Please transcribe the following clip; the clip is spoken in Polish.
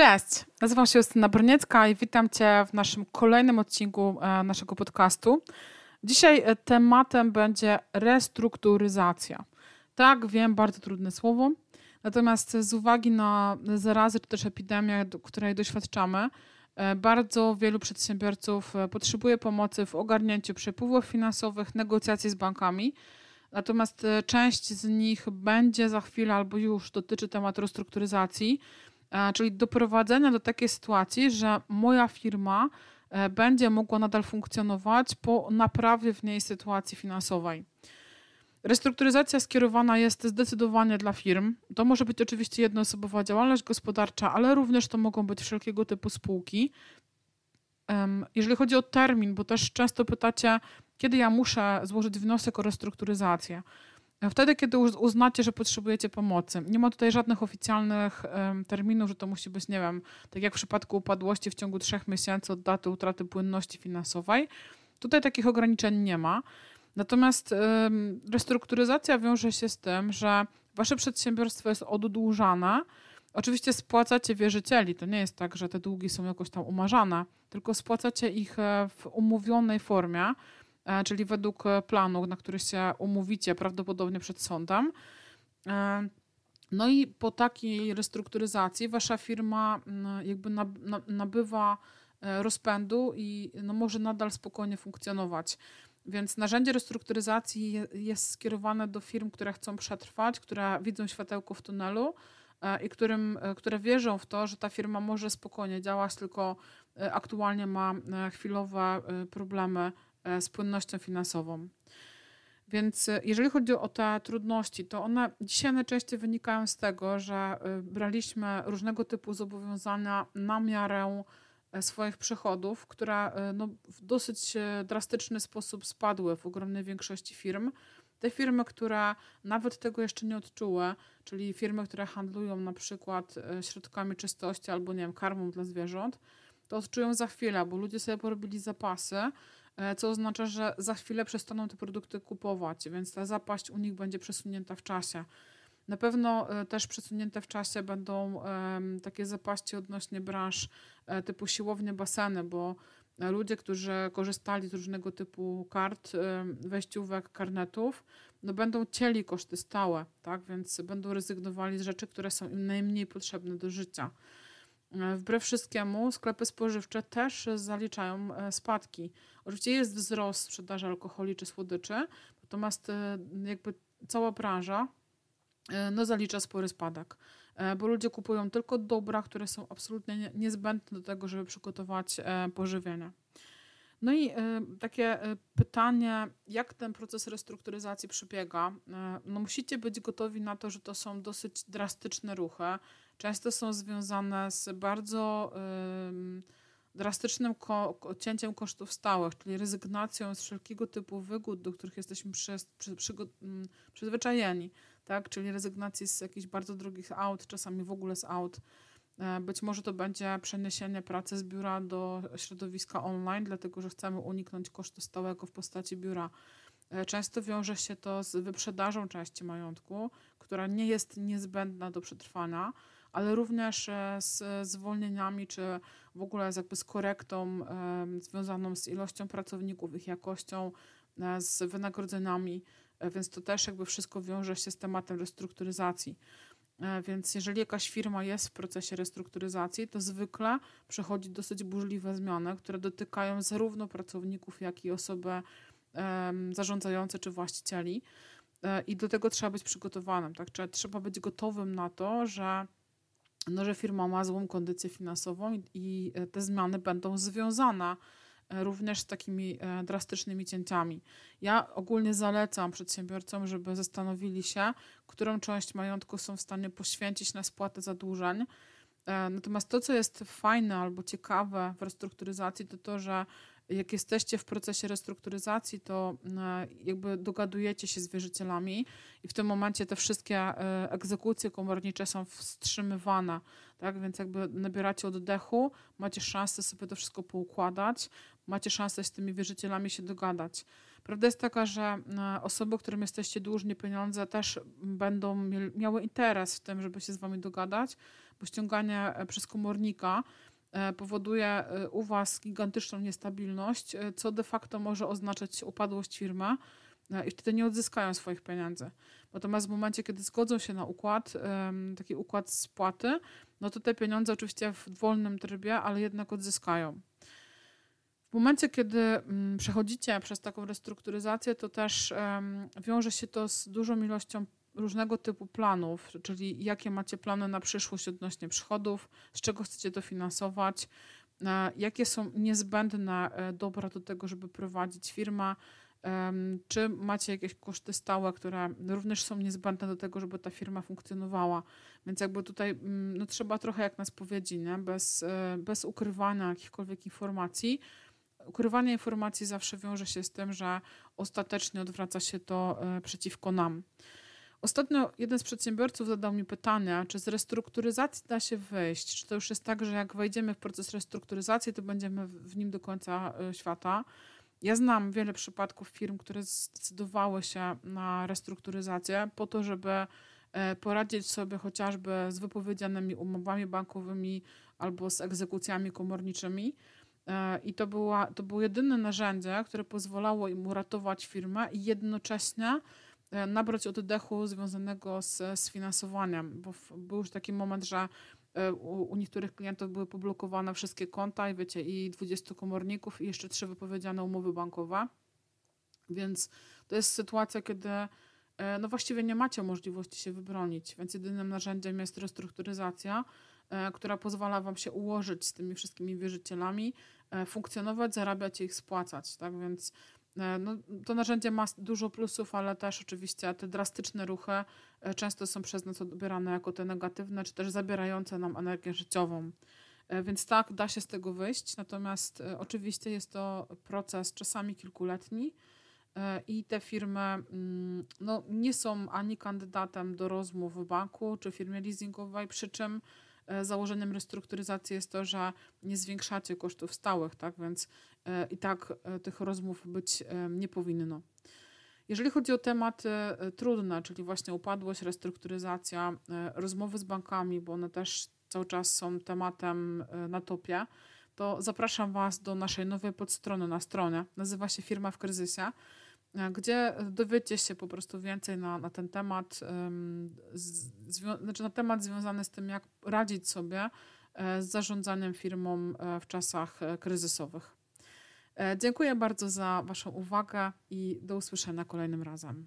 Cześć, nazywam się Justyna Broniecka i witam Cię w naszym kolejnym odcinku e, naszego podcastu. Dzisiaj e, tematem będzie restrukturyzacja. Tak, wiem, bardzo trudne słowo, natomiast z uwagi na zarazy czy też epidemię, której doświadczamy, e, bardzo wielu przedsiębiorców potrzebuje pomocy w ogarnięciu przepływów finansowych, negocjacji z bankami. Natomiast część z nich będzie za chwilę albo już dotyczy tematu restrukturyzacji czyli doprowadzenia do takiej sytuacji, że moja firma e, będzie mogła nadal funkcjonować po naprawie w niej sytuacji finansowej. Restrukturyzacja skierowana jest zdecydowanie dla firm. To może być oczywiście jednoosobowa działalność gospodarcza, ale również to mogą być wszelkiego typu spółki. Jeżeli chodzi o termin, bo też często pytacie, kiedy ja muszę złożyć wniosek o restrukturyzację. Wtedy, kiedy uznacie, że potrzebujecie pomocy. Nie ma tutaj żadnych oficjalnych terminów, że to musi być, nie wiem, tak jak w przypadku upadłości w ciągu trzech miesięcy od daty utraty płynności finansowej. Tutaj takich ograniczeń nie ma. Natomiast restrukturyzacja wiąże się z tym, że wasze przedsiębiorstwo jest oddłużane. Oczywiście spłacacie wierzycieli. To nie jest tak, że te długi są jakoś tam umarzane, tylko spłacacie ich e, w umówionej formie czyli według e, planu, na który się umówicie prawdopodobnie przed sądem. E, no i po takiej restrukturyzacji wasza firma mm, jakby nabywa rozpędu i no może nadal spokojnie funkcjonować. Więc narzędzie restrukturyzacji jest skierowane do firm, które chcą przetrwać, które widzą światełko w tunelu i którym, które wierzą w to, że ta firma może spokojnie działać, tylko aktualnie ma chwilowe problemy E, z płynnością finansową. Więc e, jeżeli chodzi o te trudności, to one dzisiaj najczęściej wynikają z tego, że e, braliśmy różnego typu zobowiązania na miarę swoich przychodów, które no, w dosyć drastyczny sposób spadły w ogromnej większości firm. Te firmy, które nawet tego jeszcze nie odczuły, czyli firmy, które handlują na przykład środkami czystości albo nie wiem, karmą dla zwierząt, to odczują za chwilę, bo ludzie sobie porobili zapasy, E, co oznacza, że za chwilę przestaną te produkty kupować, więc ta zapaść u nich będzie przesunięta w czasie. Na pewno e, też przesunięte w czasie będą takie zapaści odnośnie branż e, typu siłownie, baseny, bo ludzie, którzy korzystali z różnego typu kart, wejściówek, karnetów, no będą cieli koszty stałe, tak? więc będą rezygnowali z rzeczy, które są im najmniej potrzebne do życia. E, wbrew wszystkiemu sklepy spożywcze też zaliczają e, spadki. Oczywiście jest wzrost sprzedaży alkoholi czy słodyczy, natomiast e, jakby cała branża no, zalicza spory spadek, bo ludzie kupują tylko dobra, które są absolutnie niezbędne do tego, żeby przygotować pożywienie. No i takie pytanie, jak ten proces restrukturyzacji przebiega? No musicie być gotowi na to, że to są dosyć drastyczne ruchy często są związane z bardzo drastycznym cięciem kosztów stałych, czyli rezygnacją z wszelkiego typu wygód, do których jesteśmy przy, przy, przy, przyzwyczajeni, tak? czyli rezygnacji z jakichś bardzo drogich aut, czasami w ogóle z aut. E, być może to będzie przeniesienie pracy z biura do środowiska online, dlatego że chcemy uniknąć kosztu stałego w postaci biura. E, często wiąże się to z wyprzedażą części majątku, która nie jest niezbędna do przetrwania ale również e, z zwolnieniami, czy w ogóle jakby z korektą związaną z ilością pracowników, ich jakością, z wynagrodzeniami, więc to też jakby wszystko wiąże się z tematem restrukturyzacji. Więc jeżeli jakaś firma jest w procesie restrukturyzacji, to zwykle przechodzi dosyć burzliwe zmiany, które dotykają zarówno pracowników, jak i osoby zarządzające czy właścicieli. I do tego trzeba być przygotowanym. Tak? Trzeba być gotowym na to, że no, że firma ma złą kondycję finansową i, e, te zmiany będą związane e, również z takimi e, drastycznymi cięciami. Ja ogólnie zalecam przedsiębiorcom, żeby zastanowili się, którą część majątku są w stanie poświęcić na spłatę zadłużeń. Natomiast to, co jest fajne albo ciekawe w restrukturyzacji, to to, że jak jesteście w procesie restrukturyzacji, to e, jakby dogadujecie się z wierzycielami i w tym momencie te wszystkie e, egzekucje komornicze są wstrzymywane, tak? Więc jakby nabieracie oddechu, macie szansę sobie to wszystko poukładać, macie szansę z tymi wierzycielami się dogadać. Prawda jest taka, że e, osoby, którym jesteście dłużni pieniądze, też będą miały interes w tym, żeby się z wami dogadać, bo ściąganie przez komornika powoduje u Was gigantyczną niestabilność, co de facto może oznaczać upadłość firmy i wtedy nie odzyskają swoich pieniędzy. Natomiast w momencie, kiedy zgodzą się na układ, taki układ spłaty, no to te pieniądze oczywiście w wolnym trybie, ale jednak odzyskają. W momencie, kiedy mm, przechodzicie przez taką restrukturyzację, to też wiąże się to z dużą ilością różnego typu planów, czyli jakie macie plany na przyszłość odnośnie przychodów, z czego chcecie to finansować, e, jakie są niezbędne e, dobra do tego, żeby prowadzić firmę, czy macie jakieś koszty stałe, które również są niezbędne do tego, żeby ta firma funkcjonowała. Więc jakby tutaj mm, no, trzeba trochę jak na spowiedzi, nie? Bez, e, bez ukrywania jakichkolwiek informacji. Ukrywanie informacji zawsze wiąże się z tym, że ostatecznie odwraca się to przeciwko nam. Ostatnio jeden z przedsiębiorców zadał mi pytanie, czy z restrukturyzacji da się wyjść? Czy to już jest tak, że jak wejdziemy w proces restrukturyzacji, to będziemy w nim do końca e, świata? Ja znam wiele przypadków firm, które zdecydowały się na restrukturyzację po to, żeby e, poradzić sobie chociażby z wypowiedzianymi umowami bankowymi albo z egzekucjami komorniczymi. E, I to, była, to było jedyne narzędzie, które pozwalało im uratować firmę i jednocześnie nabrać oddechu związanego z, z finansowaniem, bo był już taki moment, że E, u, u, niektórych klientów były poblokowane wszystkie konta i wiecie, i 20 komorników i jeszcze trzy wypowiedziane umowy bankowe. Więc to jest sytuacja, kiedy e, no właściwie nie macie możliwości się wybronić, więc jedynym narzędziem jest restrukturyzacja, e, która pozwala wam się ułożyć z tymi wszystkimi wierzycielami, funkcjonować, zarabiać i ich spłacać. Tak więc E, no, to narzędzie ma dużo plusów, ale też oczywiście te drastyczne ruchy e, często są przez nas odbierane jako te negatywne, czy też zabierające nam energię życiową. E, więc tak, da się z tego wyjść, natomiast oczywiście jest to proces czasami kilkuletni i te firmy mm, no, nie są ani kandydatem do rozmów w banku czy firmie leasingowej, przy czym E, założeniem restrukturyzacji jest to, że nie zwiększacie kosztów stałych, tak? Więc e, i tak e, tych rozmów być nie powinno. Jeżeli chodzi o tematy trudne, czyli właśnie upadłość, restrukturyzacja, rozmowy z bankami, bo one też cały czas są tematem na topie, to zapraszam Was do naszej nowej podstrony na stronie. Nazywa się Firma w kryzysie. E, gdzie dowiecie się po prostu więcej na, na ten temat, znaczy na temat związany z tym, jak radzić sobie e, z zarządzaniem firmą e, w czasach kryzysowych. Dziękuję bardzo za Waszą uwagę i do usłyszenia kolejnym razem.